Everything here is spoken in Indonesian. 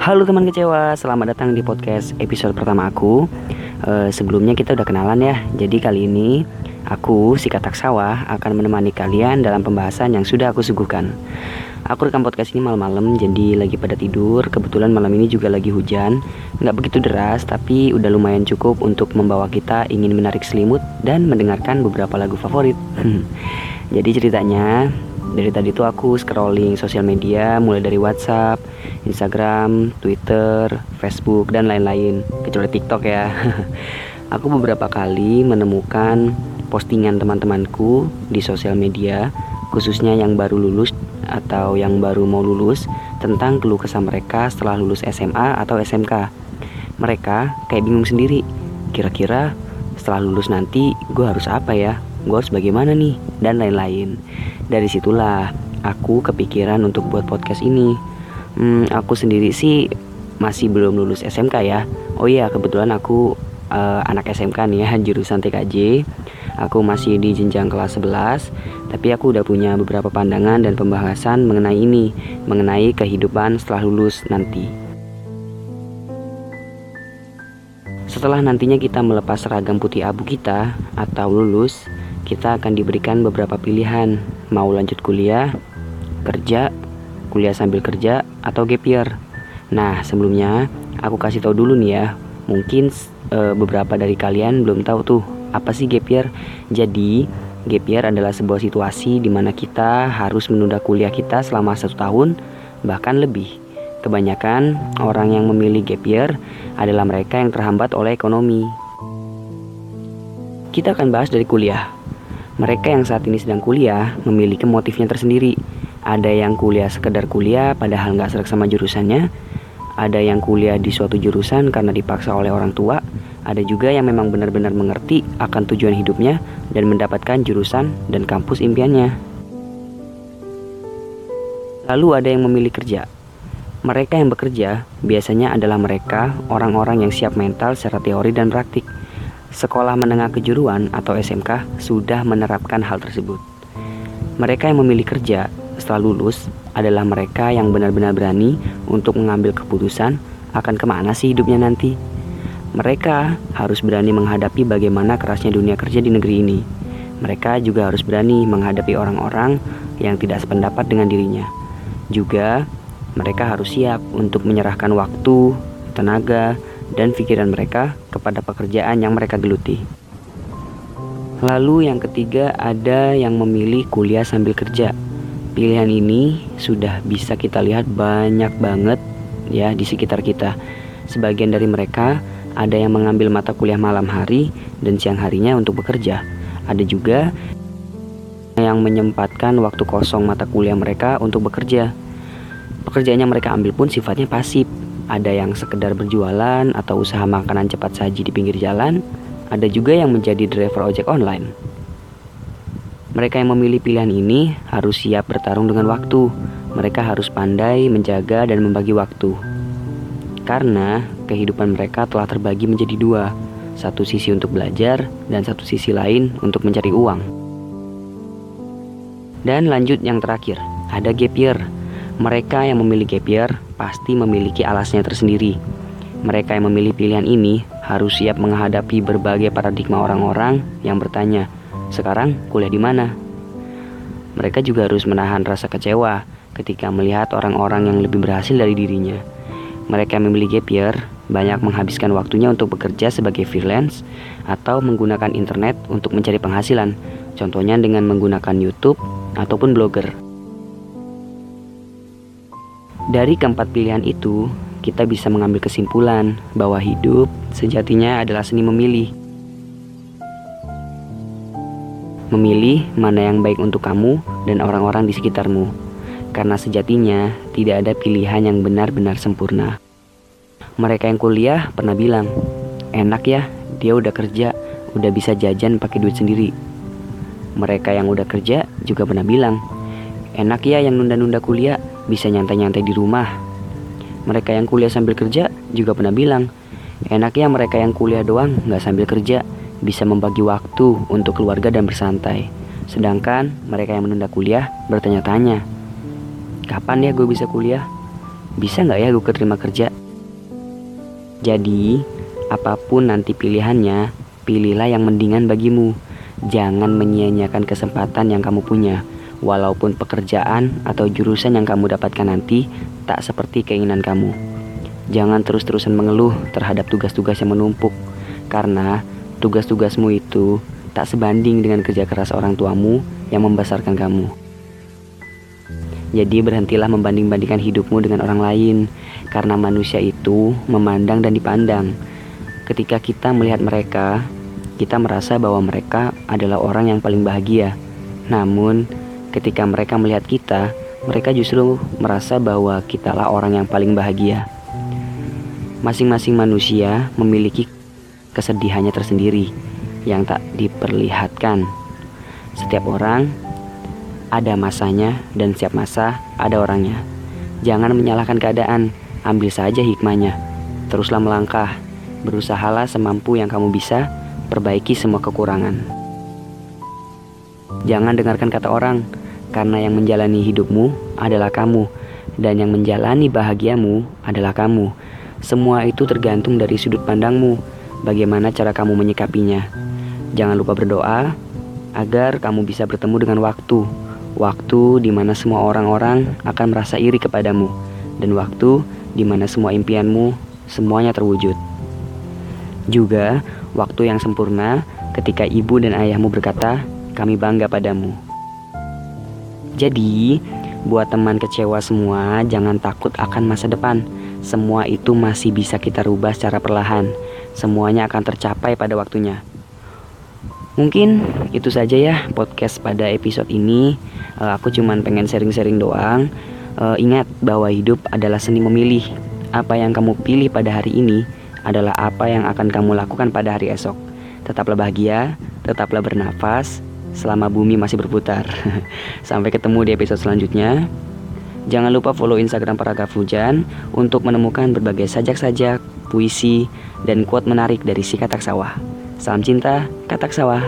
Halo teman kecewa, selamat datang di podcast episode pertama aku. Uh, sebelumnya kita udah kenalan ya, jadi kali ini aku si Katak Sawah akan menemani kalian dalam pembahasan yang sudah aku suguhkan. Aku rekam podcast ini malam-malam, jadi lagi pada tidur. Kebetulan malam ini juga lagi hujan, nggak begitu deras, tapi udah lumayan cukup untuk membawa kita ingin menarik selimut dan mendengarkan beberapa lagu favorit. jadi ceritanya dari tadi tuh aku scrolling sosial media mulai dari WhatsApp, Instagram, Twitter, Facebook dan lain-lain kecuali TikTok ya. aku beberapa kali menemukan postingan teman-temanku di sosial media khususnya yang baru lulus atau yang baru mau lulus tentang keluh kesah mereka setelah lulus SMA atau SMK. Mereka kayak bingung sendiri. Kira-kira setelah lulus nanti gue harus apa ya? Gue harus bagaimana nih? Dan lain-lain. Dari situlah aku kepikiran untuk buat podcast ini. Hmm, aku sendiri sih masih belum lulus SMK ya. Oh iya kebetulan aku uh, anak SMK nih ya jurusan TKJ aku masih di jenjang kelas 11 tapi aku udah punya beberapa pandangan dan pembahasan mengenai ini mengenai kehidupan setelah lulus nanti. Setelah nantinya kita melepas seragam putih abu kita atau lulus, kita akan diberikan beberapa pilihan, mau lanjut kuliah, kerja, kuliah sambil kerja, atau gap year. Nah, sebelumnya aku kasih tahu dulu nih ya, mungkin e, beberapa dari kalian belum tahu tuh apa sih gap year. Jadi, gap year adalah sebuah situasi di mana kita harus menunda kuliah kita selama satu tahun, bahkan lebih. Kebanyakan orang yang memilih gap year adalah mereka yang terhambat oleh ekonomi. Kita akan bahas dari kuliah. Mereka yang saat ini sedang kuliah memiliki motifnya tersendiri. Ada yang kuliah sekedar kuliah padahal nggak serak sama jurusannya. Ada yang kuliah di suatu jurusan karena dipaksa oleh orang tua. Ada juga yang memang benar-benar mengerti akan tujuan hidupnya dan mendapatkan jurusan dan kampus impiannya. Lalu ada yang memilih kerja. Mereka yang bekerja biasanya adalah mereka orang-orang yang siap mental secara teori dan praktik sekolah menengah kejuruan atau SMK sudah menerapkan hal tersebut. Mereka yang memilih kerja setelah lulus adalah mereka yang benar-benar berani untuk mengambil keputusan akan ke mana sih hidupnya nanti. Mereka harus berani menghadapi bagaimana kerasnya dunia kerja di negeri ini. Mereka juga harus berani menghadapi orang-orang yang tidak sependapat dengan dirinya. Juga, mereka harus siap untuk menyerahkan waktu, tenaga, dan pikiran mereka kepada pekerjaan yang mereka geluti. Lalu yang ketiga ada yang memilih kuliah sambil kerja. Pilihan ini sudah bisa kita lihat banyak banget ya di sekitar kita. Sebagian dari mereka ada yang mengambil mata kuliah malam hari dan siang harinya untuk bekerja. Ada juga yang menyempatkan waktu kosong mata kuliah mereka untuk bekerja. Pekerjaan yang mereka ambil pun sifatnya pasif, ada yang sekedar berjualan atau usaha makanan cepat saji di pinggir jalan, ada juga yang menjadi driver ojek online. Mereka yang memilih pilihan ini harus siap bertarung dengan waktu. Mereka harus pandai menjaga dan membagi waktu. Karena kehidupan mereka telah terbagi menjadi dua, satu sisi untuk belajar dan satu sisi lain untuk mencari uang. Dan lanjut yang terakhir, ada gap year mereka yang memilih gap year pasti memiliki alasnya tersendiri. Mereka yang memilih pilihan ini harus siap menghadapi berbagai paradigma orang-orang yang bertanya, "Sekarang kuliah di mana?" Mereka juga harus menahan rasa kecewa ketika melihat orang-orang yang lebih berhasil dari dirinya. Mereka yang memilih gap year banyak menghabiskan waktunya untuk bekerja sebagai freelance atau menggunakan internet untuk mencari penghasilan, contohnya dengan menggunakan YouTube ataupun blogger. Dari keempat pilihan itu, kita bisa mengambil kesimpulan bahwa hidup sejatinya adalah seni memilih. Memilih mana yang baik untuk kamu dan orang-orang di sekitarmu, karena sejatinya tidak ada pilihan yang benar-benar sempurna. Mereka yang kuliah pernah bilang, enak ya, dia udah kerja, udah bisa jajan pakai duit sendiri. Mereka yang udah kerja juga pernah bilang, enak ya yang nunda-nunda kuliah, bisa nyantai-nyantai di rumah. Mereka yang kuliah sambil kerja juga pernah bilang, enaknya mereka yang kuliah doang nggak sambil kerja, bisa membagi waktu untuk keluarga dan bersantai. Sedangkan mereka yang menunda kuliah bertanya-tanya, kapan ya gue bisa kuliah? bisa nggak ya gue keterima kerja? Jadi, apa pun nanti pilihannya, pilihlah yang mendingan bagimu. Jangan menyia-nyiakan kesempatan yang kamu punya, walaupun pekerjaan atau jurusan yang kamu dapatkan nanti tak seperti keinginan kamu. Jangan terus-terusan mengeluh terhadap tugas-tugas yang menumpuk, karena tugas-tugasmu itu tak sebanding dengan kerja keras orang tuamu yang membesarkan kamu. Jadi berhentilah membanding-bandingkan hidupmu dengan orang lain Karena manusia itu memandang dan dipandang Ketika kita melihat mereka Kita merasa bahwa mereka adalah orang yang paling bahagia Namun ketika mereka melihat kita Mereka justru merasa bahwa kitalah orang yang paling bahagia Masing-masing manusia memiliki kesedihannya tersendiri Yang tak diperlihatkan Setiap orang ada masanya dan setiap masa ada orangnya. Jangan menyalahkan keadaan, ambil saja hikmahnya. Teruslah melangkah, berusahalah semampu yang kamu bisa, perbaiki semua kekurangan. Jangan dengarkan kata orang, karena yang menjalani hidupmu adalah kamu, dan yang menjalani bahagiamu adalah kamu. Semua itu tergantung dari sudut pandangmu, bagaimana cara kamu menyikapinya. Jangan lupa berdoa agar kamu bisa bertemu dengan waktu Waktu di mana semua orang-orang akan merasa iri kepadamu dan waktu di mana semua impianmu semuanya terwujud. Juga waktu yang sempurna ketika ibu dan ayahmu berkata, "Kami bangga padamu." Jadi, buat teman kecewa semua, jangan takut akan masa depan. Semua itu masih bisa kita rubah secara perlahan. Semuanya akan tercapai pada waktunya. Mungkin itu saja ya podcast pada episode ini. Uh, aku cuman pengen sharing-sharing doang. Uh, ingat bahwa hidup adalah seni memilih. Apa yang kamu pilih pada hari ini adalah apa yang akan kamu lakukan pada hari esok. Tetaplah bahagia, tetaplah bernafas selama bumi masih berputar. Sampai ketemu di episode selanjutnya. Jangan lupa follow Instagram Paragraf Hujan untuk menemukan berbagai sajak-sajak, puisi, dan quote menarik dari si katak sawah. Salam cinta, katak sawah.